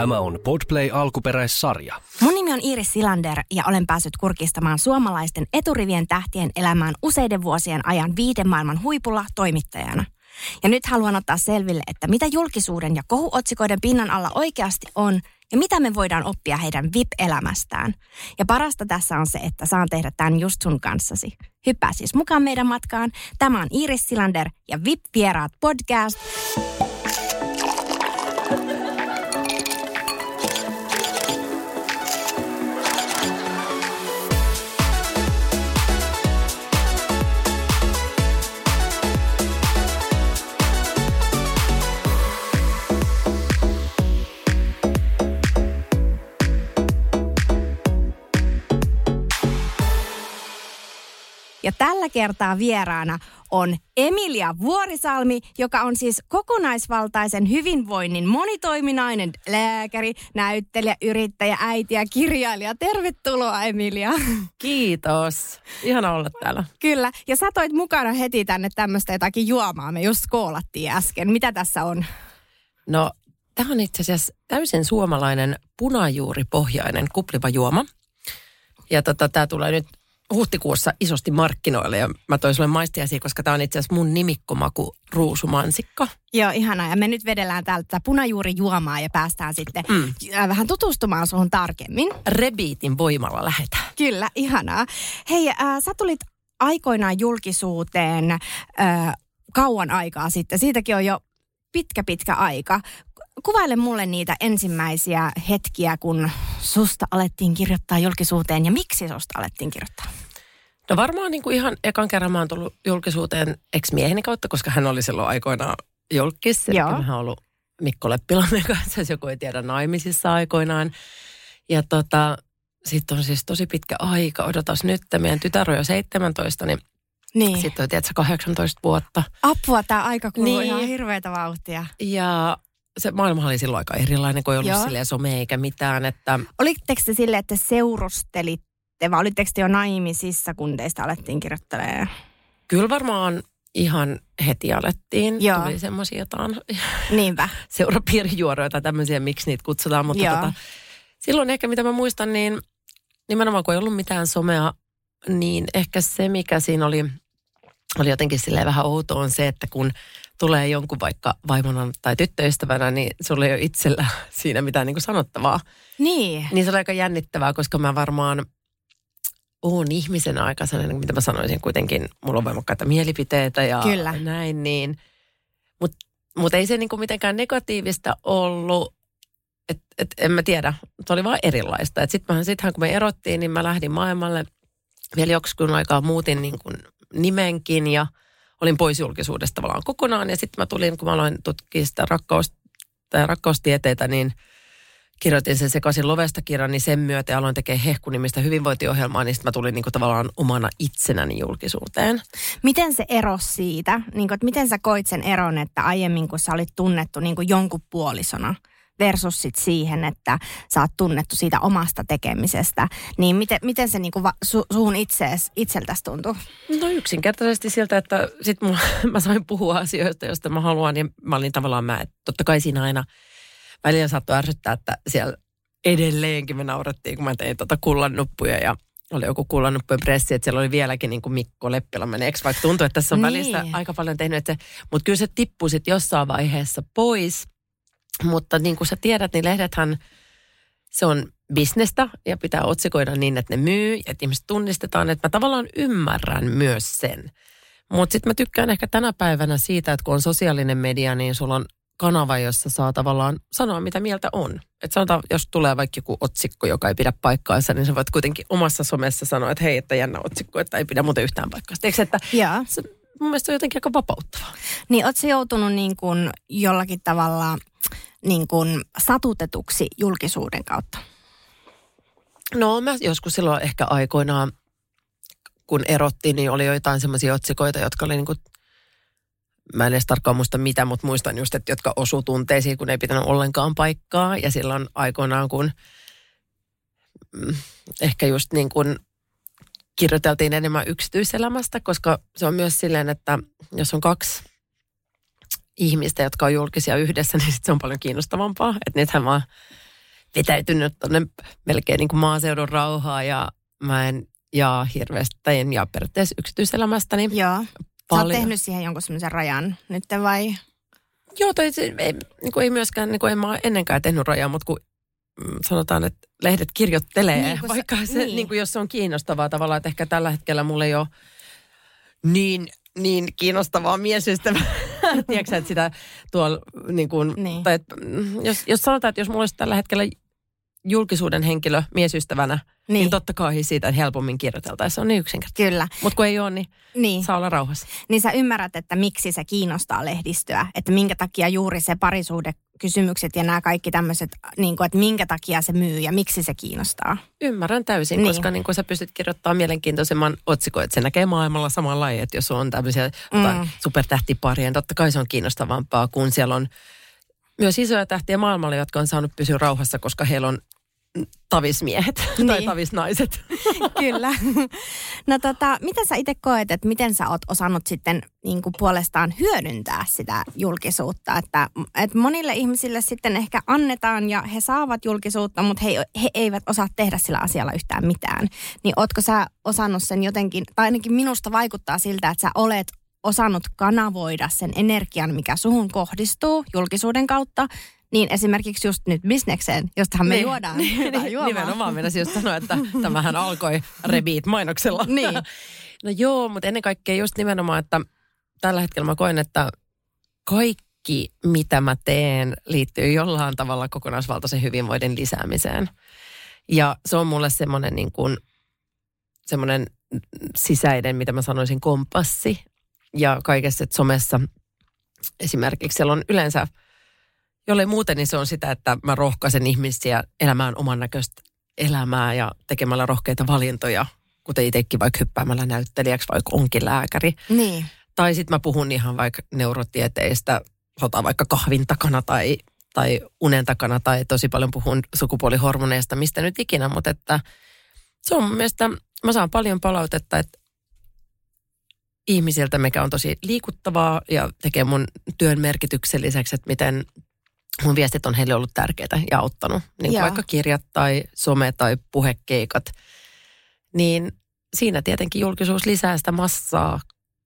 Tämä on Podplay alkuperäissarja. Mun nimi on Iris Silander ja olen päässyt kurkistamaan suomalaisten eturivien tähtien elämään useiden vuosien ajan viiden maailman huipulla toimittajana. Ja nyt haluan ottaa selville, että mitä julkisuuden ja kohuotsikoiden pinnan alla oikeasti on ja mitä me voidaan oppia heidän VIP-elämästään. Ja parasta tässä on se, että saan tehdä tämän just sun kanssasi. Hyppää siis mukaan meidän matkaan. Tämä on Iris Silander ja VIP-vieraat podcast. Ja tällä kertaa vieraana on Emilia Vuorisalmi, joka on siis kokonaisvaltaisen hyvinvoinnin monitoiminainen lääkäri, näyttelijä, yrittäjä, äiti ja kirjailija. Tervetuloa Emilia. Kiitos. Ihana olla täällä. Kyllä. Ja sä toit mukana heti tänne tämmöistä jotakin juomaa. Me just koolattiin äsken. Mitä tässä on? No, tämä on itse asiassa täysin suomalainen punajuuripohjainen kupliva juoma. Ja tota, tämä tulee nyt huhtikuussa isosti markkinoille ja mä toin sulle maistiaisia, koska tämä on itse asiassa mun nimikkomaku ruusumansikka. Joo, ihanaa. Ja me nyt vedellään täältä punajuurijuomaa ja päästään sitten mm. vähän tutustumaan suhun tarkemmin. Rebiitin voimalla lähetään. Kyllä, ihanaa. Hei, äh, sä tulit aikoinaan julkisuuteen äh, kauan aikaa sitten. Siitäkin on jo pitkä, pitkä aika. Kuvaile mulle niitä ensimmäisiä hetkiä, kun susta alettiin kirjoittaa julkisuuteen ja miksi susta alettiin kirjoittaa? No varmaan niin kuin ihan ekan kerran mä oon tullut julkisuuteen ex-mieheni kautta, koska hän oli silloin aikoinaan julkis. Joo. Mä oon ollut Mikko Leppilainen kanssa, jos joku ei tiedä naimisissa aikoinaan. Ja tota, sitten on siis tosi pitkä aika. Odotas nyt, meidän tytär on jo 17, niin niin. Sitten on tietysti 18 vuotta. Apua, tämä aika kuluu niin. ihan hirveätä vauhtia. Ja se maailma oli silloin aika erilainen, kun ei ollut silleen some eikä mitään. Että... Olitteko te silleen, että seurustelitte vai olitteko te jo naimisissa, kun teistä alettiin kirjoittelemaan? Kyllä varmaan ihan heti alettiin. Joo. Tuli semmoisia jotain Niinpä. seurapiirijuoroja tai tämmöisiä, miksi niitä kutsutaan. Mutta tota, silloin ehkä mitä mä muistan, niin nimenomaan kun ei ollut mitään somea, niin ehkä se mikä siinä oli, oli jotenkin silleen vähän outo on se, että kun tulee jonkun vaikka vaimona tai tyttöystävänä, niin sulla ei ole itsellä siinä mitään niin kuin sanottavaa. Niin. Niin se oli aika jännittävää, koska mä varmaan oon ihmisen aika sellainen, mitä mä sanoisin kuitenkin, mulla on voimakkaita mielipiteitä ja Kyllä. näin, niin. Mutta mut ei se niin kuin mitenkään negatiivista ollut, että et, en mä tiedä, se oli vaan erilaista. Sittenhän sit kun me erottiin, niin mä lähdin maailmalle, vielä joksikun aikaa muutin niin kuin nimenkin ja – olin pois julkisuudesta tavallaan kokonaan. Ja sitten mä tulin, kun mä aloin tutkia sitä rakkaus, tai rakkaustieteitä, niin kirjoitin sen sekaisin lovesta kirjan, niin sen myötä aloin tekemään hehkunimistä hyvinvointiohjelmaa, niin sitten mä tulin niin kuin tavallaan omana itsenäni julkisuuteen. Miten se erosi siitä? Kuin, että miten sä koit sen eron, että aiemmin kun sä olit tunnettu kuin jonkun puolisona – versus sit siihen, että sä oot tunnettu siitä omasta tekemisestä. Niin miten, miten se niinku va, su, suhun itsees, itseltäsi tuntuu? No yksinkertaisesti siltä, että sit mä, mä sain puhua asioista, joista mä haluan. Ja mä olin tavallaan mä, että totta kai siinä aina välillä saattoi ärsyttää, että siellä edelleenkin me naurettiin, kun mä tein tota kullannuppuja ja oli joku kullannuppujen pressi, että siellä oli vieläkin niin kuin Mikko Leppilainen ex, vaikka tuntuu, että tässä on niin. välistä aika paljon tehnyt. Että se, mutta kyllä se tippui sitten jossain vaiheessa pois. Mutta niin kuin sä tiedät, niin lehdethän, se on bisnestä ja pitää otsikoida niin, että ne myy, että ihmiset tunnistetaan, että mä tavallaan ymmärrän myös sen. Mutta sitten mä tykkään ehkä tänä päivänä siitä, että kun on sosiaalinen media, niin sulla on kanava, jossa saa tavallaan sanoa, mitä mieltä on. Että sanotaan, jos tulee vaikka joku otsikko, joka ei pidä paikkaansa, niin sä voit kuitenkin omassa somessa sanoa, että hei, että jännä otsikko, että ei pidä muuten yhtään paikkaansa. Eikö, että yeah. se, mun mielestä se on jotenkin aika vapauttavaa. Niin, ootko joutunut niin kuin jollakin tavalla niin kuin satutetuksi julkisuuden kautta? No mä joskus silloin ehkä aikoinaan, kun erottiin, niin oli joitain semmoisia otsikoita, jotka oli niin kuin, mä en edes tarkkaan muista mitä, mutta muistan just, että jotka osu tunteisiin, kun ei pitänyt ollenkaan paikkaa. Ja silloin aikoinaan, kun mm, ehkä just niin kuin kirjoiteltiin enemmän yksityiselämästä, koska se on myös silleen, että jos on kaksi ihmistä, jotka on julkisia yhdessä, niin sit se on paljon kiinnostavampaa. Että nythän vaan vetäytynyt tuonne melkein niin kuin maaseudun rauhaa ja mä en jaa hirveästi, tai en jaa periaatteessa yksityiselämästäni. Joo. Sä oot Paljon. tehnyt siihen jonkun semmoisen rajan nyt vai? Joo, se, ei, niin kuin ei myöskään, niin kuin en mä ole ennenkään tehnyt rajaa, mutta kun mm, sanotaan, että lehdet kirjoittelee, Niin, vaikka se, niin. niin. Niin kuin jos se on kiinnostavaa tavallaan, että ehkä tällä hetkellä mulla ei ole niin, niin kiinnostavaa miesystävää. Tiedätkö että sitä tuolla niin kuin, Niin. tai että, mm, jos, jos sanotaan, että jos mulla olisi tällä hetkellä julkisuuden henkilö miesystävänä, niin, Niin. totta kai siitä helpommin kirjoiteltaisiin. Se on niin yksinkertaisesti. Kyllä. Mutta kun ei ole, niin Niin. saa olla rauhassa. niin sä ymmärrät, että miksi se kiinnostaa lehdistöä. Että minkä takia juuri se parisuhdekysymykset ja nämä kaikki tämmöiset, niin kuin, että minkä takia se myy ja miksi se kiinnostaa. Ymmärrän täysin, Niin. koska niin kun sä pystyt kirjoittamaan mielenkiintoisemman otsikon, että se näkee maailmalla samalla lailla, että jos on tämmöisiä Mm. mm. supertähtiparia, niin totta kai se on kiinnostavampaa, kun siellä on myös isoja tähtiä maailmalla, jotka on saanut pysyä rauhassa, koska heillä on tavismiehet niin. tai tavisnaiset. Kyllä. No tota, mitä sä itse koet, että miten sä oot osannut sitten niin kuin puolestaan hyödyntää sitä julkisuutta? Että, että monille ihmisille sitten ehkä annetaan ja he saavat julkisuutta, mutta he, he eivät osaa tehdä sillä asialla yhtään mitään. Niin ootko sä osannut sen jotenkin, tai ainakin minusta vaikuttaa siltä, että sä olet osannut kanavoida sen energian, mikä suhun kohdistuu julkisuuden kautta, niin esimerkiksi just nyt bisnekseen, jostahan me Niin. juodaan jotain juomaa. Nimenomaan mennä just sanoa, että tämähän alkoi rebiit mainoksella. Niin. No joo, mutta ennen kaikkea just nimenomaan, että tällä hetkellä mä koen, että kaikki mitä mä teen liittyy jollain tavalla kokonaisvaltaisen hyvinvoinnin lisäämiseen. Ja se on mulle semmoinen niin kuin, semmoinen sisäinen, mitä mä sanoisin, kompassi. Ja kaikessa että somessa esimerkiksi siellä on yleensä, jollei muuten, niin se on sitä, että mä rohkaisen ihmisiä elämään oman näköistä elämää ja tekemällä rohkeita valintoja, kuten itsekin vaikka hyppäämällä näyttelijäksi, vaikka onkin lääkäri. Niin. Tai sitten mä puhun ihan vaikka neurotieteistä, sanotaan vaikka kahvin takana tai, tai unen takana, tai tosi paljon puhun sukupuolihormoneista, mistä nyt ikinä, mutta että se on mun mielestä, mä saan paljon palautetta, että ihmisiltä, mikä on tosi liikuttavaa ja tekee mun työn merkitykselliseksi, että miten mun viestit on heille ollut tärkeitä ja auttanut. Niin kuin vaikka kirjat tai some tai puhekeikat. Niin siinä tietenkin julkisuus lisää sitä massaa,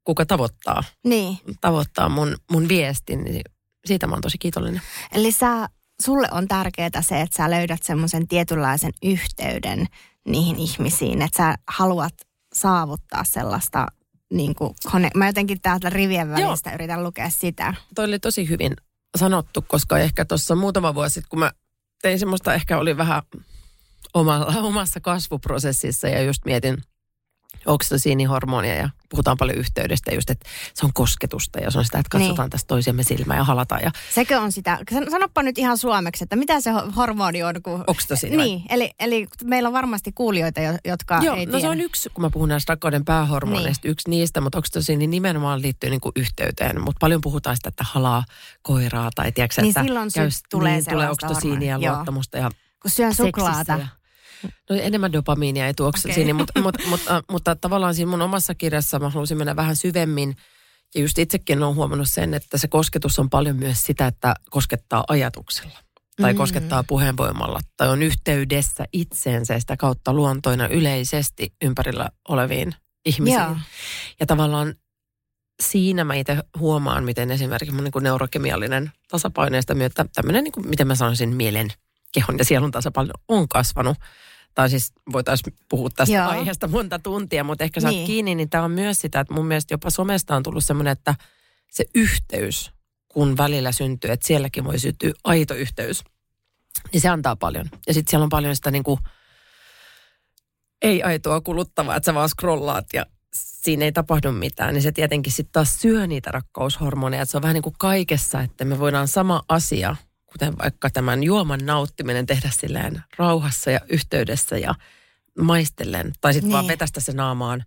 kuka tavoittaa, Niin. tavoittaa mun, mun viestin. Niin siitä mä oon tosi kiitollinen. Eli sä, sulle on tärkeää se, että sä löydät semmoisen tietynlaisen yhteyden niihin ihmisiin, että sä haluat saavuttaa sellaista niin kuin, mä jotenkin täältä rivien välistä Joo. yritän lukea sitä. Toi oli tosi hyvin sanottu, koska ehkä tuossa muutama vuosi sitten, kun mä tein semmoista, ehkä oli vähän omalla, omassa kasvuprosessissa ja just mietin oksitosiinihormonia ja puhutaan paljon yhteydestä just, että se on kosketusta ja se on sitä, että katsotaan niin. tästä toisiamme silmään ja halataan. Ja Sekö on sitä, san- sanoppa nyt ihan suomeksi, että mitä se ho- hormoni on? Kun... vai? Niin, eli, eli meillä on varmasti kuulijoita, jo- jotka Joo, ei no tiedä. se on yksi, kun mä puhun näistä rakkauden päähormoneista, niin. yksi niistä, mutta oksitosiini nimenomaan liittyy niinku yhteyteen. Mutta paljon puhutaan sitä, että halaa koiraa tai tiedätkö, Niin että silloin sit tulee niin, tulee oksitosiinia ja luottamusta ja Kun syön suklaata. ja- No enemmän dopamiinia ei tuo oksitosiini, Okei. mutta, mutta, mutta, mutta tavallaan siinä mun omassa kirjassa mä halusin mennä vähän syvemmin. Ja just itsekin olen huomannut sen, että se kosketus on paljon myös sitä, että koskettaa ajatuksella. Tai Mm. koskettaa puheenvoimalla. Tai on yhteydessä itseensä sitä kautta luontoina yleisesti ympärillä oleviin ihmisiin. Joo. Ja tavallaan siinä mä itse huomaan, miten esimerkiksi mun niin kuin neurokemiallinen tasapaino ja sitä myötä tämmöinen, niin kuin, miten mä sanoisin, mielen, kehon ja sielun tasapaino on kasvanut. Tai siis voitaisiin puhua tästä Joo. Aiheesta monta tuntia, mutta ehkä saat Niin. kiinni, niin tämä on myös sitä, että mun mielestä jopa somesta on tullut semmoinen, että se yhteys, kun välillä syntyy, että sielläkin voi syntyä aito yhteys, niin se antaa paljon. Ja sitten siellä on paljon sitä niin kuin ei-aitoa kuluttavaa, että sä vaan scrollaat ja siinä ei tapahdu mitään, niin se tietenkin sitten taas syö niitä rakkaushormoneja. Että se on vähän niin kuin kaikessa, että me voidaan sama asia, kuten vaikka tämän juoman nauttiminen, tehdä silleen rauhassa ja yhteydessä ja maistellen. Tai sitten niin. vaan Niin. vetästä se naamaan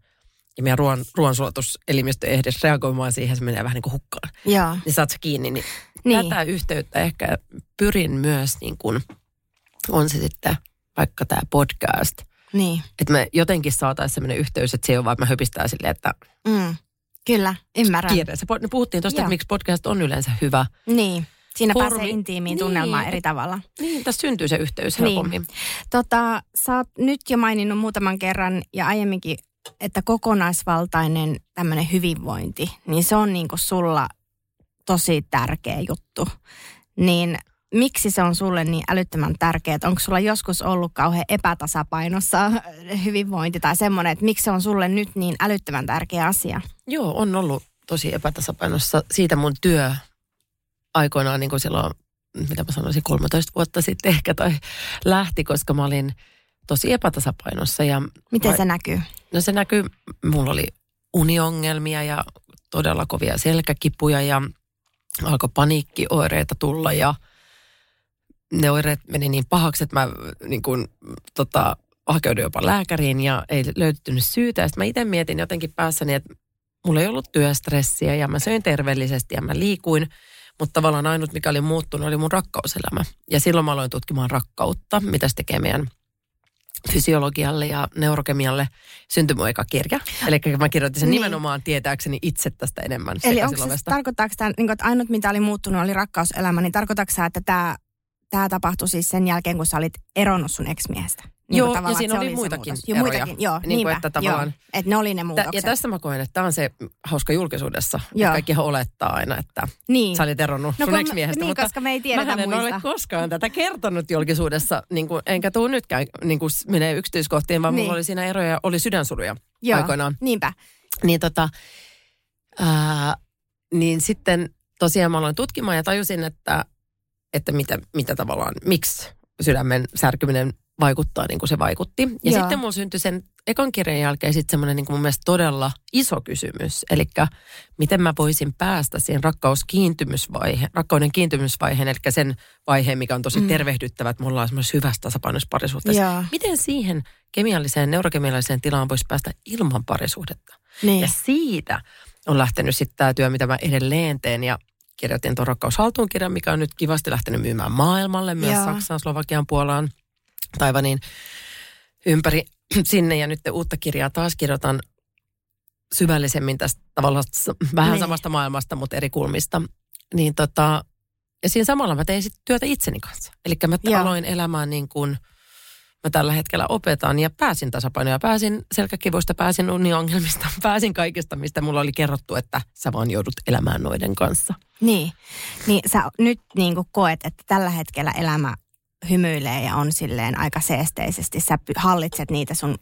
ja meidän ruoan, ruoansulatuselimistö ei edes reagoimaan siihen, se menee vähän niin kuin hukkaan. Joo. Niin saat sä kiinni, niin, Niin. niin. tätä yhteyttä ehkä pyrin myös niin kuin, on se sitten vaikka tämä podcast, Niin. että me jotenkin saataisiin sellainen yhteys, että se ei ole vaan, että me höpistää silleen, että Mm. Kyllä, ymmärrän. kiireessä. Po- Puhuttiin tuosta, että miksi podcast on yleensä hyvä. Niin. Siinä Hormi- pääsee intiimiin Niin. tunnelmaan eri tavalla. Niin, tässä syntyy se yhteys Niin. helpommin. Tota, sä oot nyt jo maininnut muutaman kerran ja aiemminkin, että kokonaisvaltainen tämmöinen hyvinvointi, niin se on niinku sulla tosi tärkeä juttu. Niin miksi se on sulle niin älyttömän tärkeää? Onko sulla joskus ollut kauhean epätasapainossa hyvinvointi tai semmoinen, että miksi se on sulle nyt niin älyttömän tärkeä asia? Joo, on ollut tosi epätasapainossa. Siitä mun työ aikoinaan niin kuin silloin, mitä mä sanoisin, 13 vuotta sitten ehkä tai lähti, koska mä olin tosi epätasapainossa. Ja Miten mä- se näkyy? No se näkyy, mulla oli uniongelmia ja todella kovia selkäkipuja ja alkoi paniikkioireita tulla ja ne oireet meni niin pahaksi, että mä niin kuin, tota, hakeuduin jopa lääkäriin ja ei löytynyt syytä. Ja sitten mä itse mietin jotenkin päässäni, että mulla ei ollut työstressiä ja mä söin terveellisesti ja mä liikuin. Mutta tavallaan ainut, mikä oli muuttunut, oli mun rakkauselämä. Ja silloin mä aloin tutkimaan rakkautta, mitä se tekee meidän fysiologialle ja neurokemialle syntyi mun eka kirja. Eli mä kirjoitin sen Niin. nimenomaan tietääkseni itse tästä enemmän Eli onko se, sekasilomesta. tarkoittaako tämä, niin että ainut mitä oli muuttunut oli rakkauselämä, niin tarkoittaako sä, että tämä, tämä tapahtui siis sen jälkeen, kun sä olit eronnut sun ex-miehestä? Niin Joo, ja siinä oli se muitakin muutos. Eroja. muitakin, joo, Niin kuin, että tavallaan- joo, että ne oli ne muutokset. ja tästä mä koen, että tämä on se hauska julkisuudessa. Joo. Että kaikkihan olettaa aina, että niin. sä olit eronnut No sun kun- ex-miehestä. niin, mutta koska me ei tiedetä mähän en muista. ole koskaan tätä kertonut julkisuudessa, niin kuin, enkä tuu nytkään niin kuin menee yksityiskohtiin, vaan Niin. mulla oli siinä eroja, oli sydänsuruja Joo, aikoinaan. niinpä. Niin tota, ää, niin sitten tosiaan mä aloin tutkimaan ja tajusin, että, että mitä, mitä tavallaan, miksi sydämen särkyminen vaikuttaa niin kuin se vaikutti. Ja Joo. sitten mulla syntyi sen ekan kirjan jälkeen sitten semmoinen niin mun mielestä todella iso kysymys. Eli miten mä voisin päästä siihen rakkauskiintymysvaiheen, rakkauden kiintymysvaiheen, eli sen vaiheen, mikä on tosi Mm. tervehdyttävä, että mulla on semmoisessa hyvässä tasapainossa parisuhteessa. Joo, Miten siihen kemialliseen, neurokemialliseen tilaan voisi päästä ilman parisuhdetta? niin. Ja siitä on lähtenyt sitten tämä työ, mitä mä edelleen teen. Ja kirjoitin tuon Rakkaus haltuun kirjan, mikä on nyt kivasti lähtenyt myymään maailmalle, myös Joo. Saksaan, Slovakian, Puolaan, Taivaniin ympäri sinne. Ja nyt uutta kirjaa taas kirjoitan syvällisemmin tästä tavallaan vähän Niin. samasta maailmasta, mutta eri kulmista. Niin tota, ja siinä samalla mä tein sitten työtä itseni kanssa. Eli mä Joo. aloin elämään niin kuin mä tällä hetkellä opetan ja pääsin tasapainoon ja pääsin selkäkivuista, pääsin uniongelmista, pääsin kaikesta, mistä mulla oli kerrottu, että sä vaan joudut elämään noiden kanssa. Niin, niin sä nyt niin kuin koet, että tällä hetkellä elämä hymyilee ja on silleen aika seesteisesti. Sä hallitset niitä sun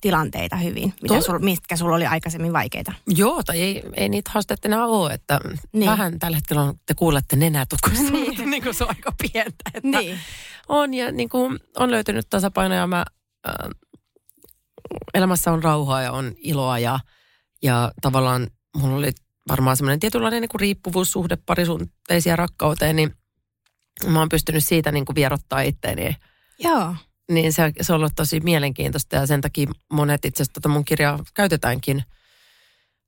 tilanteita hyvin, mitä sul, mitkä sulla oli aikaisemmin vaikeita. Joo, tai ei, ei niitä haasteita enää ole, että Niin. vähän tällä hetkellä on, te kuulette nenätukosta, Niin. niin. mutta niin kuin se on aika pientä. Että Niin. On ja niin kuin on löytynyt tasapaino ja mä, äh, elämässä on rauhaa ja on iloa ja, ja tavallaan mulla oli varmaan semmoinen tietynlainen niin kuin riippuvuussuhde parisuhteisiin ja rakkauteen, niin mä oon pystynyt siitä niin kuin vierottaa itteeni. Joo. Niin se, se on ollut tosi mielenkiintoista ja sen takia monet itse asiassa tota mun kirjaa käytetäänkin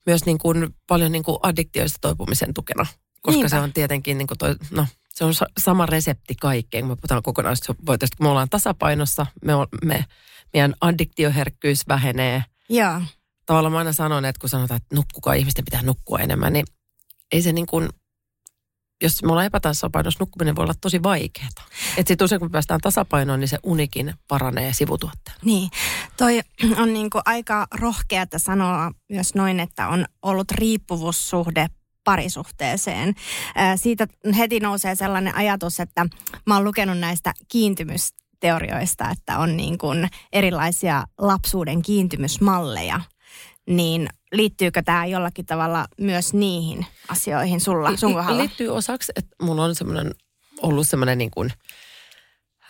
myös niin kuin paljon niin kuin addiktioista toipumisen tukena. Koska Niinpä. se on tietenkin niin kuin toi, no, se on sa- sama resepti kaikkeen, kun me puhutaan kokonaisvoitosta. Kun me ollaan tasapainossa, me, on, me, meidän addiktioherkkyys vähenee. Joo. Tavallaan mä aina sanon, että kun sanotaan, että nukkukaa, ihmisten pitää nukkua enemmän, niin ei se niin kuin, jos me ollaan epätasapainossa, nukkuminen voi olla tosi vaikeaa. Että sitten usein kun päästään tasapainoon, niin se unikin paranee sivutuotteella. Niin, toi on niinku aika rohkeata sanoa myös noin, että on ollut riippuvuussuhde parisuhteeseen. Siitä heti nousee sellainen ajatus, että mä oon lukenut näistä kiintymysteorioista, että on niin kuin erilaisia lapsuuden kiintymysmalleja. Niin liittyykö tämä jollakin tavalla myös niihin asioihin sulla, sun kohdalla? Liittyy osaksi, että mulla on semmoinen, ollut semmoinen niin kuin,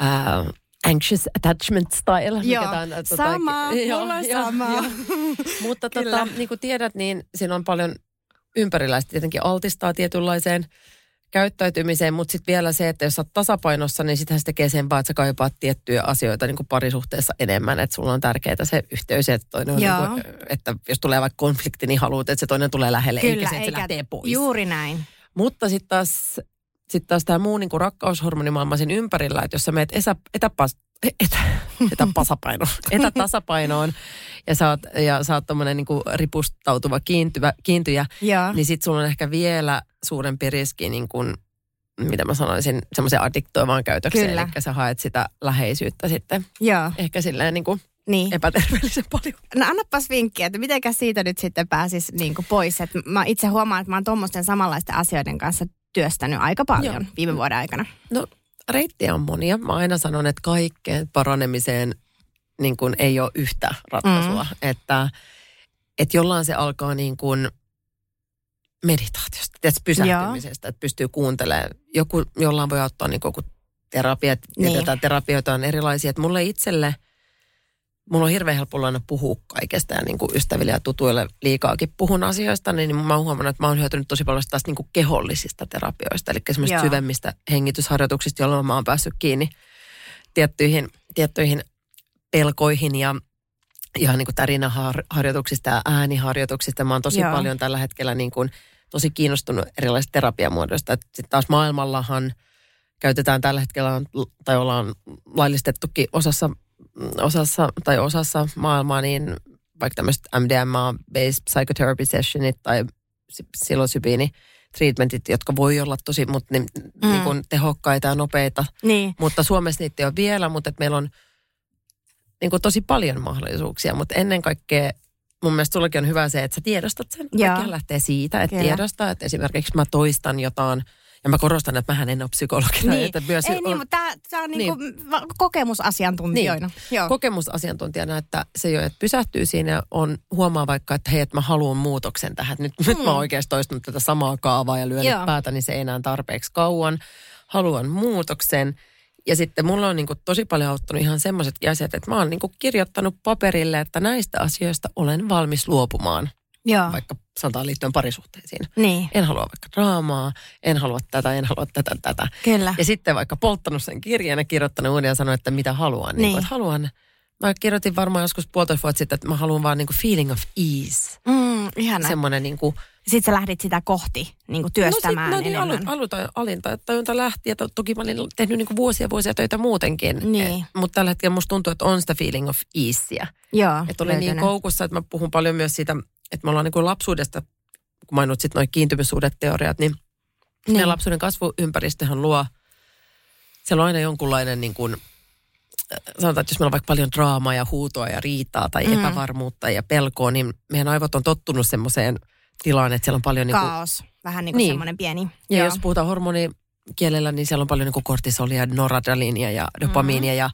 ää, anxious attachment style. Joo, tää on, tota, sama, mulla on sama. Mutta Kyllä. tota, niin kuin tiedät, niin siinä on paljon ympäriläistä tietenkin altistaa tietynlaiseen käyttäytymiseen, mutta sitten vielä se, että jos sä oot tasapainossa, niin sitähän se tekee sen vaan, että sä kaipaat tiettyjä asioita niin kuin parisuhteessa enemmän, että sulla on tärkeää se yhteys, että, toinen on niin kuin, että jos tulee vaikka konflikti, niin haluat, että se toinen tulee lähelle, eikä se, että se lähtee pois. Juuri näin. Mutta sitten taas, sit taas tämä muu niinku rakkaushormonimaailma siinä ympärillä, että jos sä meet esä, etäpas, etä, etäpasapaino, etätasapainoon ja sä oot, ja sä oot tommonen niinku ripustautuva kiintyvä, kiintyjä, Joo. niin sit sulla on ehkä vielä suurempi riski niin mitä mä sanoisin, semmoisen addiktoivaan käytökseen. Kyllä. Eli sä haet sitä läheisyyttä sitten Joo, ehkä silleen niin kuin niin. epäterveellisen paljon. No annapas vinkkiä, että mitenkä siitä nyt sitten pääsisi niin kuin pois. Et mä itse huomaan, että mä oon tuommoisten samanlaisten asioiden kanssa työstänyt aika paljon Joo. viime vuoden aikana. No reittejä on monia. Mä aina sanon, että kaikkeen paranemiseen niin kuin ei ole yhtä ratkaisua. Mm. Että, että jollain se alkaa niin kuin meditaatiosta, tietysti pysähtymisestä, että pystyy kuuntelemaan. Joku, jollain voi ottaa niin kuin terapiat, Niin. tätä terapioita on erilaisia. Että mulle itselle, mulla on hirveän helppo aina puhua kaikesta ja niin kuin ystäville ja tutuille liikaakin puhun asioista, niin mä oon huomannut, että mä oon hyötynyt tosi paljon taas niin kuin kehollisista terapioista, eli semmoisista Joo. syvemmistä hengitysharjoituksista, jolloin mä oon päässyt kiinni tiettyihin, tiettyihin pelkoihin ja ihan niin kuin tärinäharjoituksista ja ääniharjoituksista. Mä oon tosi Joo. Paljon tällä hetkellä niin kuin, tosi kiinnostunut erilaisista terapiamuodoista. Sitten taas maailmallahan käytetään tällä hetkellä, on- tai ollaan laillistettukin osassa, osassa, tai osassa maailmaa, niin vaikka tämmöiset MDMA-based psychotherapy sessionit tai psilosybiini treatmentit, jotka voi olla tosi mutta ne, mm. niin kuin tehokkaita ja nopeita. Niin. Mutta Suomessa niitä ei ole vielä, mutta että meillä on niin kuin tosi paljon mahdollisuuksia. Mutta ennen kaikkea mun mielestä sullakin on hyvä se, että sä tiedostat sen. Joo. Kaikkihan lähtee siitä, että Kyllä. tiedostaa, että esimerkiksi mä toistan jotain, ja mä korostan, että mähän en ole psykologina. Niin. Että myös Ei on niin, mutta tämä on niinku va- kokemusasiantuntijoina. Niin. Joo. kokemusasiantuntijana, että se jo, että pysähtyy siinä ja on, huomaa vaikka, että hei, että mä haluan muutoksen tähän. Että Nyt, mm. nyt mä oon oikeasti toistunut tätä samaa kaavaa ja lyönyt Joo. päätä, niin se ei enää tarpeeksi kauan. Haluan muutoksen. Ja sitten mulla on niin kuin tosi paljon auttanut ihan semmoisetkin asiat, että mä oon niin kuin kirjoittanut paperille, että näistä asioista olen valmis luopumaan, Joo. vaikka sanotaan liittyen parisuhteisiin. Niin, En halua vaikka draamaa, en halua tätä, en halua tätä, tätä. kyllä. Ja sitten vaikka polttanut sen kirjan ja kirjoittanut uuden ja sanonut, että mitä haluan. Niin. Niin. Että haluan, mä kirjoitin varmaan joskus puolitoista vuotta sitten, että mä haluan vaan niin kuin feeling of ease. Mm, ihana. Semmoinen niin kuin, Sitten sä lähdit sitä kohti niin kuin työstämään no, sit, no niin, enemmän. alu, aluta, alinta, tajunta lähti ja to, toki mä olin tehnyt niin kuin vuosia vuosia töitä muutenkin. Niin. Eh, mutta tällä hetkellä musta tuntuu, että on sitä feeling of easeä. Joo, Että oli niin koukussa, että mä puhun paljon myös siitä, että me ollaan niin kuin lapsuudesta, kun mainitsit noin kiintymyssuhdeteoriat, niin niin. meidän lapsuuden kasvuympäristöhän luo, siellä on aina jonkunlainen niin kuin, äh, sanotaan, että jos meillä on vaikka paljon draamaa ja huutoa ja riitaa tai Mm. mm. epävarmuutta ja pelkoa, niin meidän aivot on tottunut semmoiseen tilaan, että siellä on paljon niin kuin, Kaos. Vähän niin kuin Niin. semmoinen pieni. ja Joo. jos puhutaan hormonikielellä, niin siellä on paljon niin kuin kortisolia, noradrenaliinia ja dopamiinia ja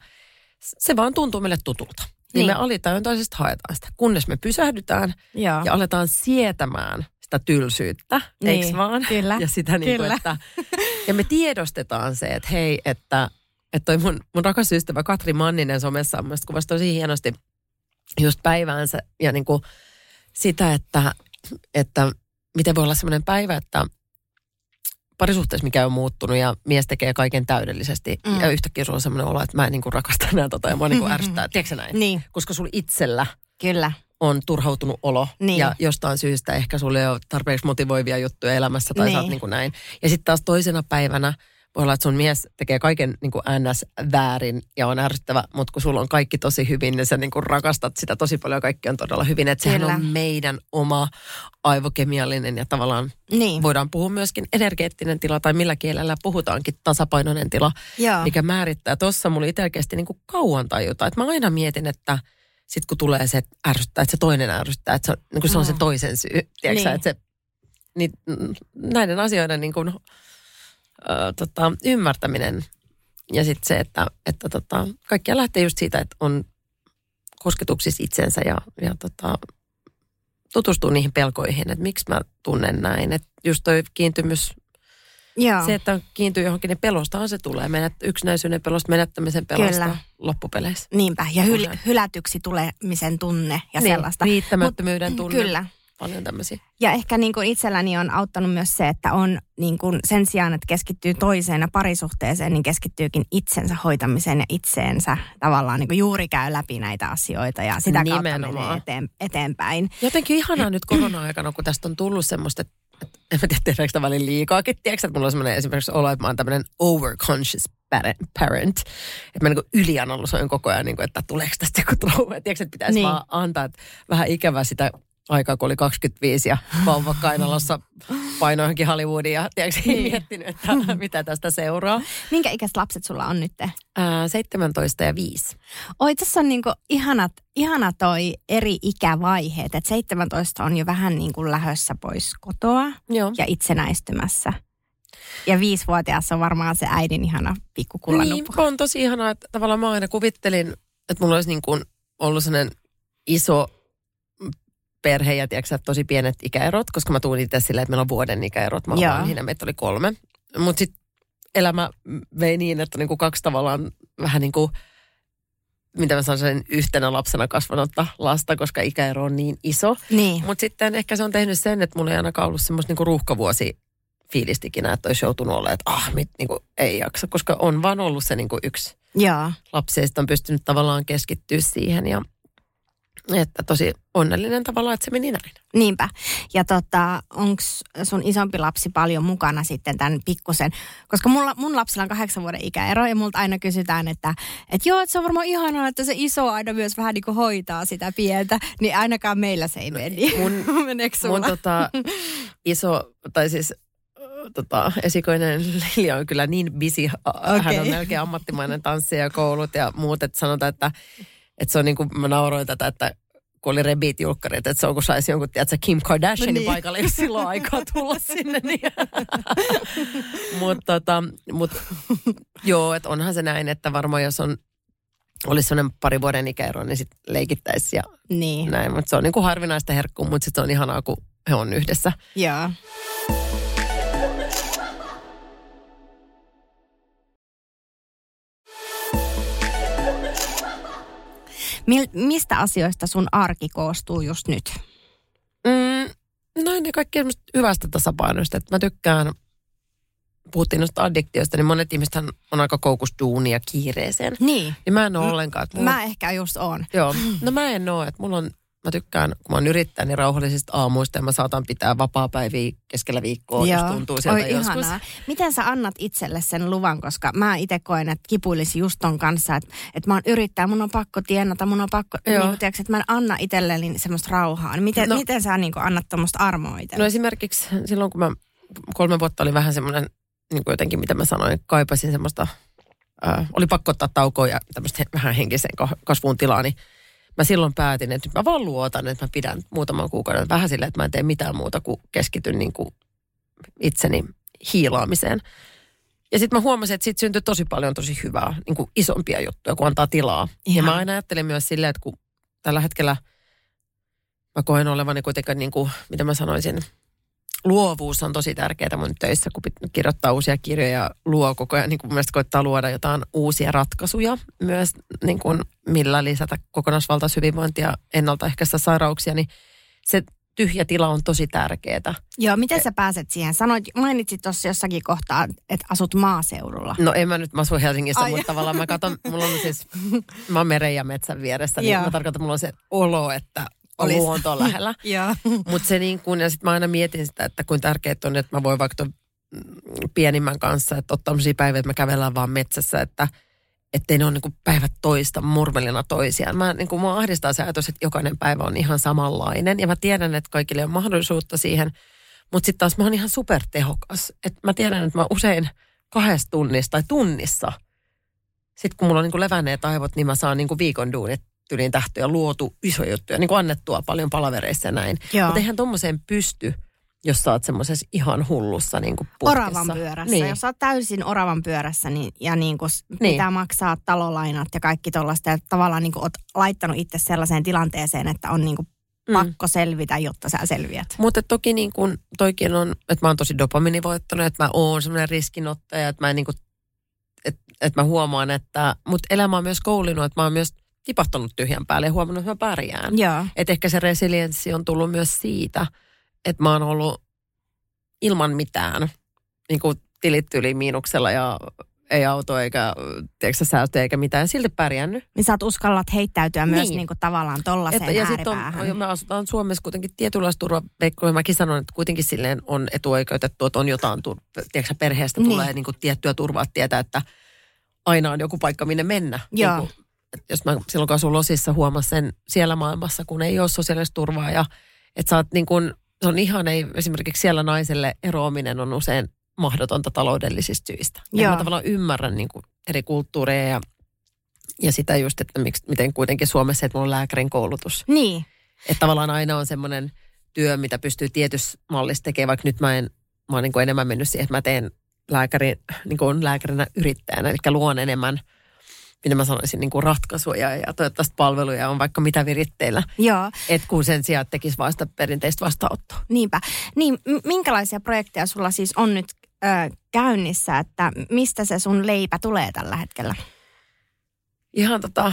se vaan tuntuu meille tutulta. Niin, Niin. me alitajuntaisesti haetaan sitä, kunnes me pysähdytään Joo. ja aletaan sietämään sitä tylsyyttä, niin, eiks vaan? kyllä, Ja, sitä niin kuin, että, ja me tiedostetaan se, että hei, että, että toi mun, mun rakas ystävä Katri Manninen somessa on mielestäni kuvasi tosi hienosti just päiväänsä ja niin kuin sitä, että, että miten voi olla semmoinen päivä, että parisuhteessa mikä on muuttunut ja mies tekee kaiken täydellisesti Mm. ja yhtäkkiä sulla on semmoinen olo, että mä en niin kuin rakasta enää tota ja mua niin kuin ärsyttää. Tiedätkö näin? Niin, Koska sulla itsellä kyllä. on turhautunut olo Niin. ja jostain syystä ehkä sulle ei ole tarpeeksi motivoivia juttuja elämässä tai niin. sä oot Niin. niin kuin näin. Ja sitten taas toisena päivänä voi olla, että sun mies tekee kaiken niin kuin ns. väärin ja on ärsyttävä, mutta kun sulla on kaikki tosi hyvin, niin sä niin kuin rakastat sitä tosi paljon ja kaikki on todella hyvin. Että sehän on meidän oma aivokemiallinen ja tavallaan Niin. voidaan puhua myöskin energeettinen tila tai millä kielellä puhutaankin tasapainoinen tila Joo. mikä määrittää. Tuossa mulla itse kesti niin kuin kauan tajuta. Että mä aina mietin, että sitten kun tulee se että ärsyttää, että se toinen ärsyttää, että se on, niin kuin se, on se Mm. toisen syy. Tiedätkö, Niin. että se, niin, näiden asioiden niin kuin, ö, tota, ymmärtäminen ja sitten se, että, että tota, kaikkia lähtee just siitä, että on kosketuksissa itsensä ja, ja tota, tutustuu niihin pelkoihin, että miksi mä tunnen näin. Että just toi kiintymys Joo. se, että kiintyy johonkin, niin pelostahan se tulee. Menet, yksinäisyyden pelosta, menettämisen pelosta Kyllä. loppupeleissä. Niinpä. Ja hyl- hylätyksi tulemisen tunne ja Niin, sellaista. Riittämättömyyden tunne. Kyllä. Paljon tämmöisiä. Ja ehkä niin kuin itselläni on auttanut myös se, että on niin kuin sen sijaan, että keskittyy toiseen ja parisuhteeseen, niin keskittyykin itsensä hoitamiseen ja itseensä tavallaan niin kuin juuri käy läpi näitä asioita ja sitä kautta menee Nimenomaan. eteen, eteenpäin. Jotenkin ihanaa nyt korona-aikana, kun tästä on tullut semmoista, että en mä tiedä, tehdäänkö välillä liikaakin. Tiedätkö, että mulla on semmoinen esimerkiksi olo, että mä oon tämmöinen overconscious parent. Että mä niin ylianalysoin koko ajan, niin kuin, että tuleeko tästä joku trauma. Tiedätkö, että pitäisi niin. vaan antaa että vähän ikävä sitä aikaa, kun oli 25 ja vauva kainalossa painoi johonkin Hollywoodiin ja tiedätkö, niin. miettinyt, että mitä tästä seuraa. Minkä ikäiset lapset sulla on nyt? Ää, 17 ja 5. Oi, tässä on niinku ihanat, ihana toi eri ikävaiheet. Että 17 on jo vähän niin kuin lähössä pois kotoa Joo. ja itsenäistymässä. Ja viisivuotias on varmaan se äidin ihana pikkukullanuppu. Niin, on tosi ihanaa, että tavallaan mä aina kuvittelin, että mulla olisi niin kuin ollut sellainen iso perhe ja tiedätkö, tosi pienet ikäerot, koska mä tuun itse silleen, että meillä on vuoden ikäerot. Mä olen ja meitä oli kolme. Mutta sitten elämä vei niin, että niin kuin kaksi tavallaan vähän niin kuin, mitä mä sanoisin, yhtenä lapsena kasvanutta lasta, koska ikäero on niin iso. Niin. Mutta sitten ehkä se on tehnyt sen, että mulla ei ainakaan ollut semmoista niinku ruuhkavuosi fiilistikinä, että olisi joutunut olemaan, että ah, mit, niinku, ei jaksa, koska on vaan ollut se niinku yksi Joo. lapsi ja on pystynyt tavallaan keskittyä siihen ja että tosi onnellinen tavallaan, että se meni näin. Niinpä. Ja tota, onko sun isompi lapsi paljon mukana sitten tämän pikkusen? Koska mulla, mun lapsilla on kahdeksan vuoden ikäero ja multa aina kysytään, että, että joo, että se on varmaan ihanaa, että se iso aina myös vähän niin kuin hoitaa sitä pientä. Niin ainakaan meillä se ei mene. Mun- Meneekö sulla? Mun tota, iso, tai siis tota, esikoinen Lilja on kyllä niin busy. Okay. Hän on melkein ammattimainen tanssija ja koulut ja muut, että sanotaan, että, että se on niin kuin, mä nauroin tätä, että kun oli rebit julkkarit, että se on kun saisi jonkun, tiedätkö, Kim Kardashianin No niin. paikalle, jos silloin aikaa tulla sinne. Niin. Mutta tota, mut, joo, että onhan se näin, että varmaan jos on, olisi sellainen pari vuoden ikäero, niin sitten leikittäisi ja Niin, näin. Mutta se on niin kuin harvinaista herkkua, mutta sitten se on ihanaa, kun he on yhdessä. joo. Mil, mistä asioista sun arki koostuu just nyt? Mm, no ne kaikki hyvästä tasapainoista, että mä tykkään, puhuttiin noista addiktioista, niin monet ihmiset on aika koukus duunia kiireeseen. Niin. Niin mä en ole ollenkaan. Mulla, Mä ehkä just on. Joo, no mä en ole, että mulla on, mä tykkään, kun mä oon yrittäjä, niin rauhallisista aamuista ja mä saatan pitää vapaa-päiviä keskellä viikkoa, jos tuntuu sieltä Oi, joskus. ihanaa. Miten sä annat itselle sen luvan, koska mä itse koen, että kipuilisi just ton kanssa, että, että mä oon yrittäjä, mun on pakko tienata, mun on pakko, Joo. niin kuin, tiedätkö, että mä en anna itselleni semmoista rauhaa. Niin miten, No. no, miten sä niin kuin, annat tuommoista armoa No itselle? esimerkiksi silloin, kun mä kolme vuotta oli vähän semmoinen, niin kuin jotenkin mitä mä sanoin, kaipasin semmoista, ää, oli pakko ottaa taukoa ja tämmöistä vähän henkisen ka- kasvun tilaa, niin mä silloin päätin, että mä vaan luotan, että mä pidän muutaman kuukauden vähän silleen, että mä en tee mitään muuta kuin keskityn niin kuin itseni hiilaamiseen. Ja sitten mä huomasin, että siitä syntyi tosi paljon tosi hyvää, niin kuin isompia juttuja, kun antaa tilaa. Ja Ihan. mä aina ajattelin myös silleen, että kun tällä hetkellä mä koen olevani kuitenkin, niin kuin, mitä mä sanoisin, luovuus on tosi tärkeää mun töissä, kun kirjoittaa uusia kirjoja ja luo koko ajan, niin kuin mun mielestä koittaa luoda jotain uusia ratkaisuja myös, niin kuin millä lisätä kokonaisvaltaista hyvinvointia ennaltaehkäistä sairauksia, niin se tyhjä tila on tosi tärkeää. Joo, miten sä pääset siihen? Sanoit, mainitsit tuossa jossakin kohtaa, että asut maaseudulla. No en mä nyt, mä asun Helsingissä, Ai. mutta tavallaan mä katson, mulla on siis, mä oon meren ja metsän vieressä, niin Joo. mä tarkoitan, mulla on se olo, että on Olis. luonto lähellä. Mutta se niin kuin, ja sitten mä aina mietin sitä, että kuin tärkeää on, että mä voin vaikka ton mm, pienimmän kanssa, että ottaa tämmöisiä päiviä, että me kävellään vaan metsässä, että ettei ne ole niin päivät toista murmelina toisiaan. Mä, niin kuin, mua ahdistaa se ajatus, että jokainen päivä on ihan samanlainen. Ja mä tiedän, että kaikille on mahdollisuutta siihen. Mutta sitten taas mä oon ihan supertehokas. Et mä tiedän, että mä usein kahdessa tunnissa tai tunnissa, sitten kun mulla on niin kuin levänneet aivot, niin mä saan niin kuin viikon duunit tyliin tähtöjä luotu isoja juttuja, niin kuin annettua paljon palavereissa ja näin. Joo. Mutta eihän tommoseen pysty, jos sä oot semmoisessa ihan hullussa niin kuin putkessa. Oravan pyörässä. Niin. Jos sä oot täysin oravan pyörässä niin, ja niin kun s- Niin. pitää maksaa talolainat ja kaikki tuollaista ja tavallaan niin oot laittanut itse sellaiseen tilanteeseen, että on niin Mm. pakko selvitä, jotta sä selviät. Mutta toki niin kuin toikin on, että mä oon tosi dopaminivoittanut, että mä oon semmoinen riskinottaja, että mä en niin kuin, että, että mä huomaan, että, mutta elämä on myös koulinut, että mä oon myös tipahtanut tyhjän päälle ja huomannut, että mä pärjään. Joo. Et ehkä se resilienssi on tullut myös siitä, että mä oon ollut ilman mitään, niin kuin tilit yli miinuksella ja ei auto eikä tiedätkö, säästö eikä mitään, silti pärjännyt. Niin sä oot uskallat heittäytyä myös Niin. niin kuin tavallaan tollaiseen ja sitten on, me asutaan Suomessa kuitenkin tietynlaista turvaveikkoa, ja mäkin sanon, että kuitenkin silleen on etuoikeutettu, että on jotain, tur, tiedätkö, perheestä Niin. tulee niin kuin tiettyä turvaa, tietää, että aina on joku paikka, minne mennä. Joo. Niin kuin, jos mä silloin kun asun Losissa huomasin sen siellä maailmassa, kun ei ole sosiaalista turvaa ja Että sä oot niin kuin, se on ihan ei, esimerkiksi siellä naiselle eroaminen on usein mahdotonta taloudellisista syistä. Ja mä tavallaan ymmärrän niin kuin eri kulttuureja ja, ja sitä just, että miksi, miten kuitenkin Suomessa, että mulla on lääkärin koulutus. Niin, Että tavallaan aina on semmoinen työ, mitä pystyy tietyssä mallissa tekemään, vaikka nyt mä en, mä oon niin kuin enemmän mennyt siihen, että mä teen lääkärin, niin kuin lääkärinä yrittäjänä, eli luon enemmän, mitä mä sanoisin, niin kuin ratkaisuja ja toivottavasti palveluja on vaikka mitä viritteillä. joo, Et kun sen sijaan tekisi vaan sitä perinteistä vastaanottoa. niinpä. Niin, minkälaisia projekteja sulla siis on nyt ö, käynnissä, että mistä se sun leipä tulee tällä hetkellä? Ihan tota,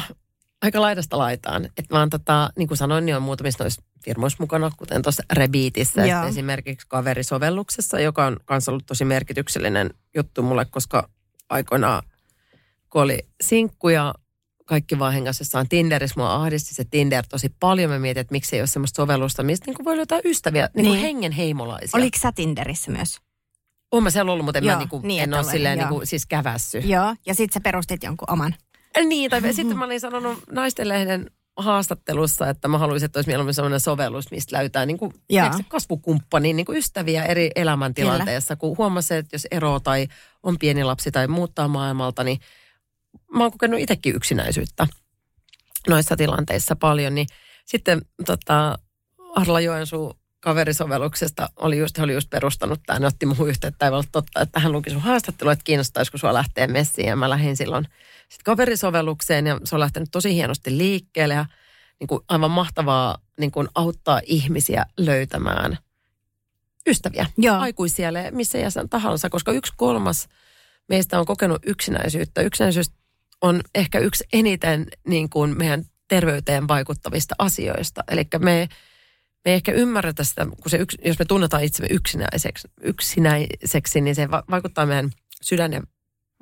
aika laidasta laitaan. Että vaan tota, niin kuin sanoin, niin on muutamissa noissa firmoissa mukana, kuten tuossa Rebiitissä esimerkiksi kaverisovelluksessa, joka on myös ollut tosi merkityksellinen juttu mulle, koska aikoinaan kun oli sinkku ja kaikki vaan hengasi jossain Tinderissä, mua ahdisti se Tinder tosi paljon. Mä mietin, että miksi ei ole semmoista sovellusta, mistä niin kuin voi löytää ystäviä, niin kuin Niin. hengen heimolaisia. Oliko sä Tinderissä myös? Oon mä siellä ollut, mutta en Joo, mä niinku, niin, niin, en ole silleen joo. niinku, siis kävässy. Joo, ja sit sä perustit jonkun oman. Niin, tai sitten mä olin sanonut naistenlehden haastattelussa, että mä haluaisin, että olisi mieluummin sellainen sovellus, mistä löytää niin kuin, kasvukumppani, niin kuin ystäviä eri elämäntilanteessa. Kun huomasi, että jos ero tai on pieni lapsi tai muuttaa maailmalta, niin mä oon kokenut itsekin yksinäisyyttä noissa tilanteissa paljon. Niin sitten tota, Arla Joensuu kaverisovelluksesta oli just, oli just perustanut tämän, ne otti muuhun yhteyttä, ei olla totta, että hän luki sun haastattelua, että kiinnostaisiko sua lähteä messiin. Ja mä lähdin silloin sitten kaverisovellukseen ja se on lähtenyt tosi hienosti liikkeelle ja niin kuin aivan mahtavaa niin kuin auttaa ihmisiä löytämään ystäviä, Joo. aikuisia, missä jäsen tahansa, koska yksi kolmas meistä on kokenut yksinäisyyttä. Yksinäisyys on ehkä yksi eniten niin kuin meidän terveyteen vaikuttavista asioista. Eli me, me ei ehkä ymmärretä sitä, kun se yks, jos me tunnetaan itsemme yksinäiseksi, yksinäiseksi niin se va- vaikuttaa meidän sydän- ja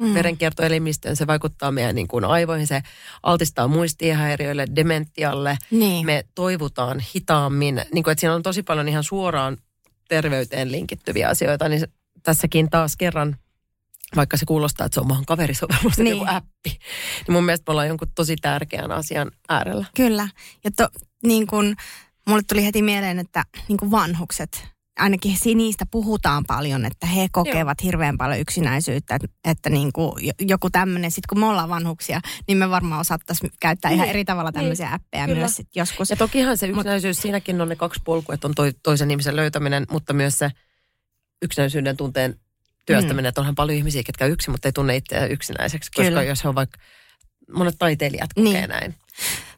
Mm. verenkiertoelimistöön, se vaikuttaa meidän niin kuin aivoihin, se altistaa muistihäiriöille, dementialle. Niin. Me toivutaan hitaammin, niin kuin, että siinä on tosi paljon ihan suoraan terveyteen linkittyviä asioita, niin tässäkin taas kerran, vaikka se kuulostaa, että se on vaan kaverisovellus, niin. Niin. joku appi, niin mun mielestä me ollaan jonkun tosi tärkeän asian äärellä. Kyllä. Ja to, niin kun, mulle tuli heti mieleen, että niin kun vanhukset, ainakin niistä puhutaan paljon, että he kokevat Joo. hirveän paljon yksinäisyyttä, että, että niin kuin joku tämmöinen, sitten kun me ollaan vanhuksia, niin me varmaan osattaisiin käyttää ihan Niin. eri tavalla tämmöisiä appeja Kyllä. myös sit joskus. Ja tokihan se yksinäisyys, siinäkin on ne kaksi polkua, että on toi, toisen ihmisen löytäminen, mutta myös se yksinäisyyden tunteen työstäminen, mm. että onhan paljon ihmisiä, ketkä yksin, mutta ei tunne itseään yksinäiseksi, koska Kyllä. jos on vaikka, monet taiteilijat kokee Niin. näin.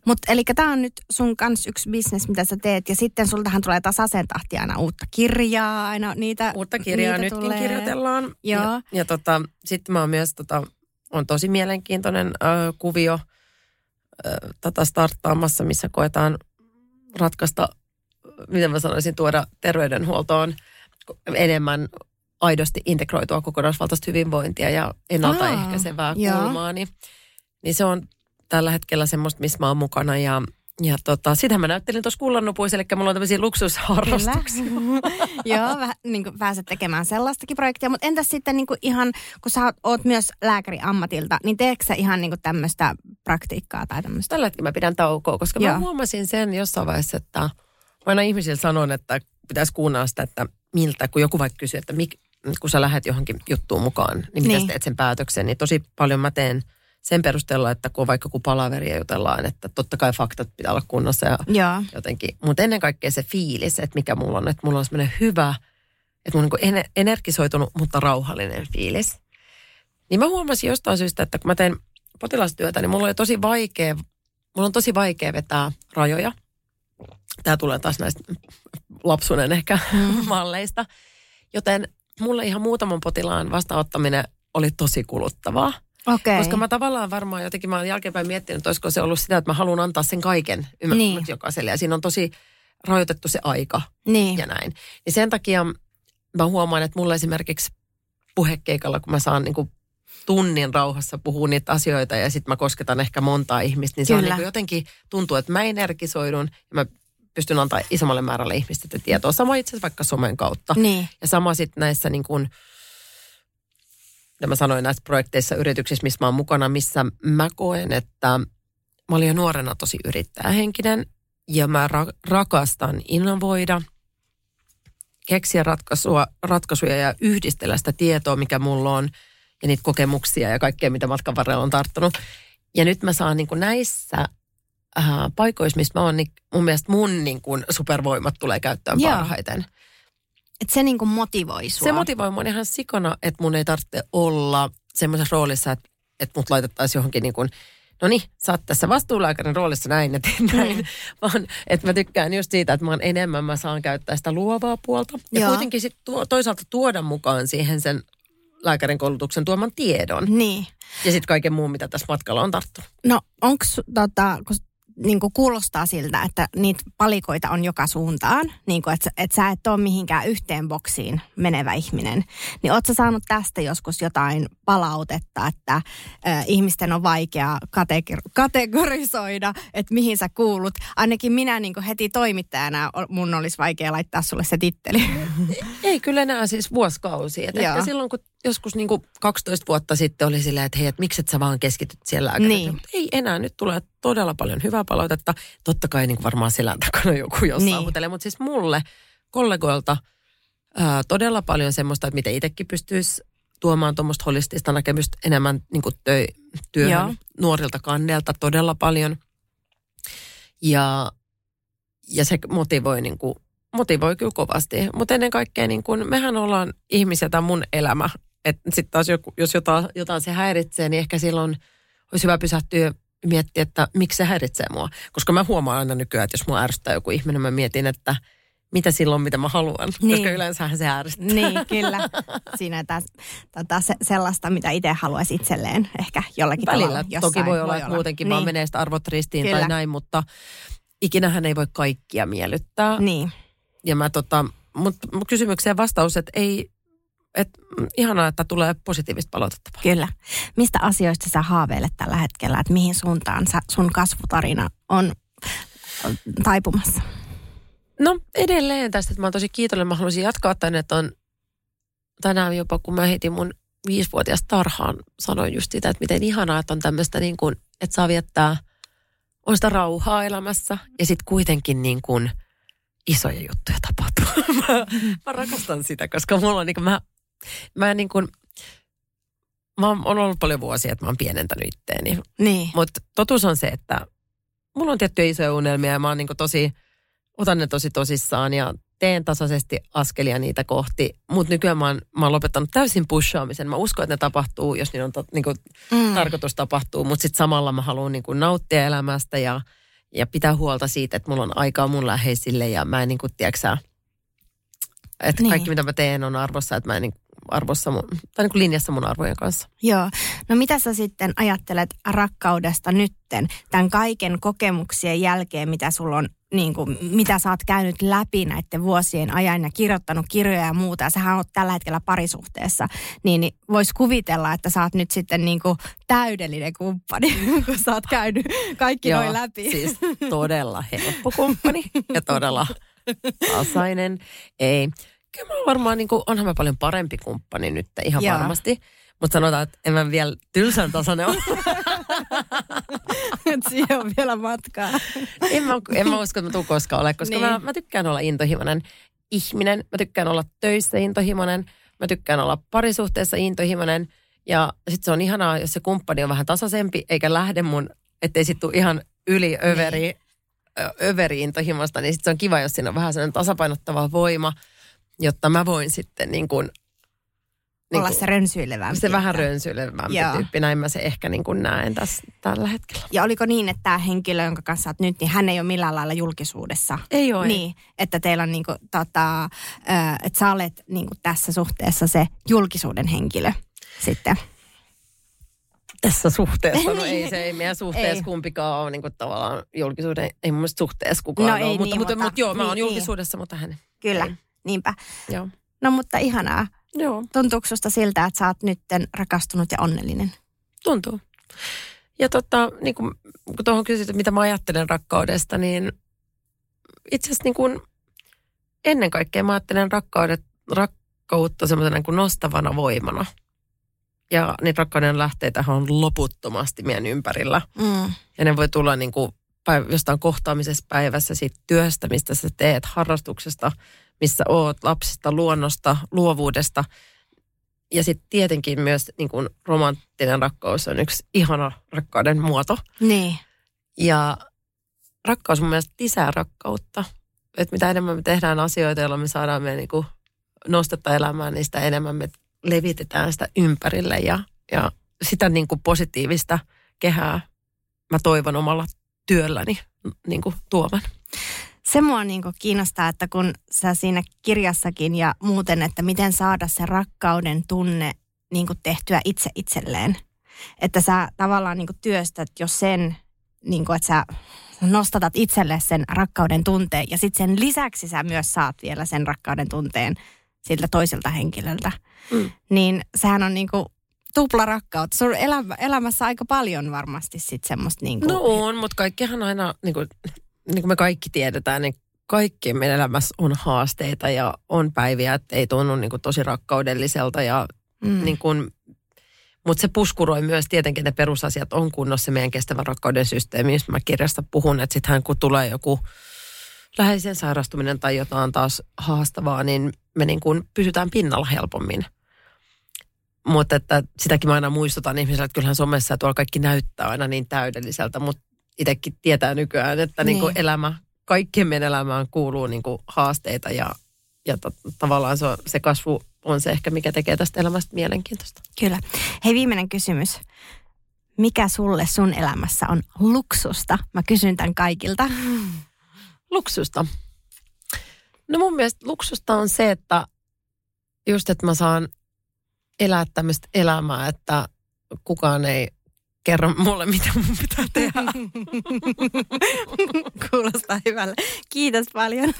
Mutta eli tämä on nyt sun kans yksi bisnes, mitä sä teet, ja sitten sultahan tulee tasaisen tahtia aina uutta kirjaa, aina niitä Uutta kirjaa niitä nytkin tulee. kirjoitellaan. Joo. Ja, ja tota, sitten mä oon myös, tota, on tosi mielenkiintoinen ö, kuvio ö, tota starttaamassa, missä koetaan ratkaista, miten mä sanoisin, tuoda terveydenhuoltoon enemmän aidosti integroitua kokonaisvaltaista hyvinvointia ja ennaltaehkäisevää joo. kulmaa. Niin, niin se on tällä hetkellä semmoista, missä mä oon mukana ja ja tota, sitähän mä näyttelin tuossa kullannupuissa, eli mulla on tämmöisiä luksusharrastuksia. Joo, vähän niin kuin pääset tekemään sellaistakin projektia. Mutta entäs sitten niin kuin ihan, kun sä oot myös lääkäri ammatilta, niin teekö sä ihan niin kuin tämmöistä praktiikkaa tai tämmöistä? Tällä hetkellä mä pidän taukoa, koska Joo. mä huomasin sen jossain vaiheessa, että mä aina ihmisille sanon, että pitäisi kuunnella sitä, että miltä, kun joku vaikka kysyy, että mik, kun sä lähdet johonkin juttuun mukaan, niin miten Niin. teet sen päätöksen, niin tosi paljon mä teen sen perusteella, että kun on vaikka kun palaveria jutellaan, että totta kai faktat pitää olla kunnossa ja Joo, jotenkin, mutta ennen kaikkea se fiilis, että mikä mulla on, että mulla on semmoinen hyvä, että mulla on niin energisoitunut, mutta rauhallinen fiilis. Niin mä huomasin jostain syystä, että kun mä teen potilastyötä, niin mulla oli tosi vaikea, mulla on tosi vaikea vetää rajoja. Tämä tulee taas näistä lapsuuden ehkä malleista. Joten mulle ihan muutaman potilaan vastaanottaminen oli tosi kuluttavaa. okei. Koska mä tavallaan varmaan jotenkin, mä olen jälkeenpäin miettinyt, että olisiko se ollut sitä, että mä haluan antaa sen kaiken ymmärrätkö, Niin. jokaiselle. Ja siinä on tosi rajoitettu se aika Niin, ja näin. Niin sen takia mä huomaan, että mulla esimerkiksi puhekeikalla, kun mä saan niin kuin tunnin rauhassa puhua niitä asioita ja sitten mä kosketan ehkä montaa ihmistä, niin se on niin jotenkin tuntuu, että mä energisoidun ja mä pystyn antaa isommalle määrälle ihmistä tietoa. Sama itse asiassa vaikka somen kautta. niin, Ja sama sitten näissä niin kuin, mitä mä sanoin näissä projekteissa, yrityksissä, missä mä oon mukana, missä mä koen, että mä olin jo nuorena tosi yrittäjähenkinen ja mä ra- rakastan innovoida, keksiä ratkaisua, ratkaisuja ja yhdistellä sitä tietoa, mikä mulla on ja niitä kokemuksia ja kaikkea, mitä matkan varrella on tarttunut. Ja nyt mä saan niin kuin näissä äh, paikoissa, missä mä oon, niin mun mielestä mun niin kuin supervoimat tulee käyttöön Joo. parhaiten. Että se niinku motivoi sua. Se motivoi mun ihan sikona, että mun ei tarvitse olla semmoisessa roolissa, että, että mut laitettaisiin johonkin niin kuin, no niin, sä oot tässä vastuulääkärin roolissa näin ja teet näin. Mm. Vaan, että mä tykkään just siitä, että mä oon enemmän, mä saan käyttää sitä luovaa puolta. Ja Joo. kuitenkin sit tuo, toisaalta tuoda mukaan siihen sen lääkärin koulutuksen tuoman tiedon. Niin. Ja sitten kaiken muun, mitä tässä matkalla on tarttunut. No onko tota, kun niin kuin kuulostaa siltä, että niitä palikoita on joka suuntaan, niin kuin, että, että sä et ole mihinkään yhteen boksiin menevä ihminen, niin ootko saanut tästä joskus jotain palautetta, että ö, ihmisten on vaikea kategor- kategorisoida, että mihin sä kuulut. Ainakin minä niin kuin heti toimittajana mun olisi vaikea laittaa sulle se titteli. Ei kyllä enää siis vuosikausia. Silloin, kun joskus niin kuin 12 vuotta sitten oli silleen, että hei, että miksi et sä vaan keskityt siellä. Niin. Mutta ei enää, nyt tulee todella paljon hyvää palautetta. Totta kai niin varmaan selän takana joku jossain Niin. hutelee, mutta siis mulle kollegoilta ää, todella paljon semmoista, että miten itsekin pystyisi tuomaan tuommoista holistista näkemystä enemmän niin kuin töi, työhön Joo. Nuorilta kanneelta todella paljon. Ja, ja se motivoi, niin kuin, motivoi kyllä kovasti. Mutta ennen kaikkea niin kuin, mehän ollaan ihmisiä, tämä mun elämä. Että sitten taas joku, jos jotain, jotain se häiritsee, niin ehkä silloin olisi hyvä pysähtyä miettiä, että miksi se häiritsee mua. Koska mä huomaan aina nykyään, että jos mua ärsyttää joku ihminen, mä mietin, että mitä silloin, mitä mä haluan. Niin. Koska yleensähän se ärsyttää. niin, kyllä. Siinä taas, tota, se, sellaista, mitä itse haluaisi itselleen ehkä jollakin Välillä. tavalla. Jossain Toki voi olla, että muutenkin niin. vaan menee sitä arvot ristiin Kyllä. tai näin, mutta ikinähän ei voi kaikkia miellyttää. Niin. Ja mä tota, mutta kysymykseen vastaus, että ei, että ihanaa, että tulee positiivista palautetta. Kyllä. Mistä asioista sä haaveilet tällä hetkellä, että mihin suuntaan sä, sun kasvutarina on on taipumassa? No edelleen tästä, että mä oon tosi kiitollinen. Mä haluaisin jatkaa tänne, että on tänään jopa, kun mä heitin mun viisivuotias tarhaan, sanoin just sitä, että miten ihanaa, että on tämmöistä niin kuin, että saa viettää, on sitä rauhaa elämässä ja sitten kuitenkin niin kuin isoja juttuja tapahtuu. mä, mä rakastan sitä, koska mulla on niin kuin, mä, mä niin kuin, mä oon on ollut paljon vuosia, että mä oon pienentänyt itteeni. Niin. Mutta totuus on se, että mulla on tiettyjä isoja unelmia ja mä oon niin tosi, otan ne tosi tosissaan ja teen tasaisesti askelia niitä kohti. Mutta nykyään mä oon, mä oon lopettanut täysin pushaamisen. Mä uskon, että ne tapahtuu, jos niin on to, niin Mm. tarkoitus tapahtuu. Mutta sitten samalla mä haluan niin nauttia elämästä ja, ja pitää huolta siitä, että mulla on aikaa mun läheisille ja mä en niin kuin, tiedätkö että Niin. kaikki mitä mä teen on arvossa, että mä en niin arvossa mun, tai niin kuin linjassa mun arvojen kanssa. Joo. No mitä sä sitten ajattelet rakkaudesta nytten, tämän kaiken kokemuksien jälkeen, mitä sulla on, niin kuin, mitä sä oot käynyt läpi näiden vuosien ajan ja kirjoittanut kirjoja ja muuta, ja sähän oot tällä hetkellä parisuhteessa, niin, niin vois kuvitella, että sä oot nyt sitten niin kuin täydellinen kumppani, kun sä oot käynyt kaikki noin läpi. Siis todella helppo kumppani ja todella tasainen. Ei. Kyllä mä varmaan, niin kuin, onhan mä paljon parempi kumppani nyt ihan Joo. varmasti. Mutta sanotaan, että en mä vielä tylsän tasainen ole. Siihen on vielä matkaa. en, mä, en mä usko, että mä tuun koskaan ole, koska Niin. mä, mä tykkään olla intohimoinen ihminen. Mä tykkään olla töissä intohimoinen. Mä tykkään olla parisuhteessa intohimoinen. Ja sitten se on ihanaa, jos se kumppani on vähän tasaisempi, eikä lähde mun, ettei sit tuu ihan yli överi, niin. överi intohimosta, niin sit se on kiva, jos siinä on vähän sellainen tasapainottava voima, jotta mä voin sitten niin kuin, niin Olla kuin, se rönsyilevämpi. se vähän rönsyilevämpi Joo. tyyppi. Näin mä se ehkä niin kuin näen tässä tällä hetkellä. Ja oliko niin, että tämä henkilö, jonka kanssa olet nyt, niin hän ei ole millään lailla julkisuudessa? Ei ole. Niin, että teillä on niinku, tota, ö, että sä olet niinku tässä suhteessa se julkisuuden henkilö sitten. tässä suhteessa. No Niin. ei se, ei meidän suhteessa Ei. kumpikaan ole niin kuin tavallaan julkisuuden, ei mun mielestä suhteessa kukaan No ole. ei mutta, niin, mutta, mutta- mutta, joo, mä oon niin, julkisuudessa, mutta hän. Kyllä, Ei. Niinpä. Joo. No mutta ihanaa. Joo, Tuntuuko susta siltä, että sä oot nytten rakastunut ja onnellinen? tuntuu. Ja tota, niin kuin, kun tuohon kysyt, että mitä mä ajattelen rakkaudesta, niin itse asiassa niin kuin, ennen kaikkea mä ajattelen rakkaudet, rakkautta semmoisena niin kuin nostavana voimana. Ja niitä rakkauden lähteitä on loputtomasti meidän ympärillä. Mm. Ja ne voi tulla niin kuin päiv- jostain kohtaamisessa päivässä, siitä työstä, mistä sä teet, harrastuksesta, missä oot, lapsista, luonnosta, luovuudesta. Ja sitten tietenkin myös niin kun romanttinen rakkaus on yksi ihana rakkauden muoto. Niin. Ja rakkaus mun mielestä lisää rakkautta. Että mitä enemmän me tehdään asioita, joilla me saadaan me niin nostetta elämään, niin sitä enemmän me levitetään sitä ympärille. Ja, ja sitä niin kuin positiivista kehää mä toivon omalla työlläni niin kuin tuovan. Se mua niin kiinnostaa, että kun sä siinä kirjassakin ja muuten, että miten saada se rakkauden tunne niin tehtyä itse itselleen. Että sä tavallaan niin työstät jo sen, niin kuin, että sä nostatat itselle sen rakkauden tunteen ja sitten sen lisäksi sä myös saat vielä sen rakkauden tunteen siltä toiselta henkilöltä. Mm. Niin sehän on niin kuin tupla rakkautta. Se on elämä, elämässä aika paljon varmasti sitten semmoista niin kuin... No on, mutta kaikkihan aina, niin kuin, niin kuin me kaikki tiedetään, niin kaikki meidän elämässä on haasteita ja on päiviä, että ei tunnu niin kuin tosi rakkaudelliselta ja mm. niin kuin, mutta se puskuroi myös tietenkin, ne perusasiat on kunnossa meidän kestävän rakkauden systeemi, jos mä kirjasta puhun, että sittenhän kun tulee joku läheisen sairastuminen tai jotain taas haastavaa, niin me niin kuin pysytään pinnalla helpommin – mutta että sitäkin mä aina muistutan ihmisille, että kyllähän somessa tuolla kaikki näyttää aina niin täydelliseltä, mutta itsekin tietää nykyään, että niin. Niin elämä, kaikkien meidän elämään kuuluu niin kuin haasteita ja, ja to, tavallaan se, se kasvu on se ehkä, mikä tekee tästä elämästä mielenkiintoista. Kyllä. Hei, viimeinen kysymys. Mikä sulle sun elämässä on luksusta? Mä kysyn tämän kaikilta. Luksusta? No mun mielestä luksusta on se, että just, että mä saan elää tämmöistä elämää, että kukaan ei kerro mulle, mitä mun pitää tehdä. Kuulostaa hyvälle. Kiitos paljon.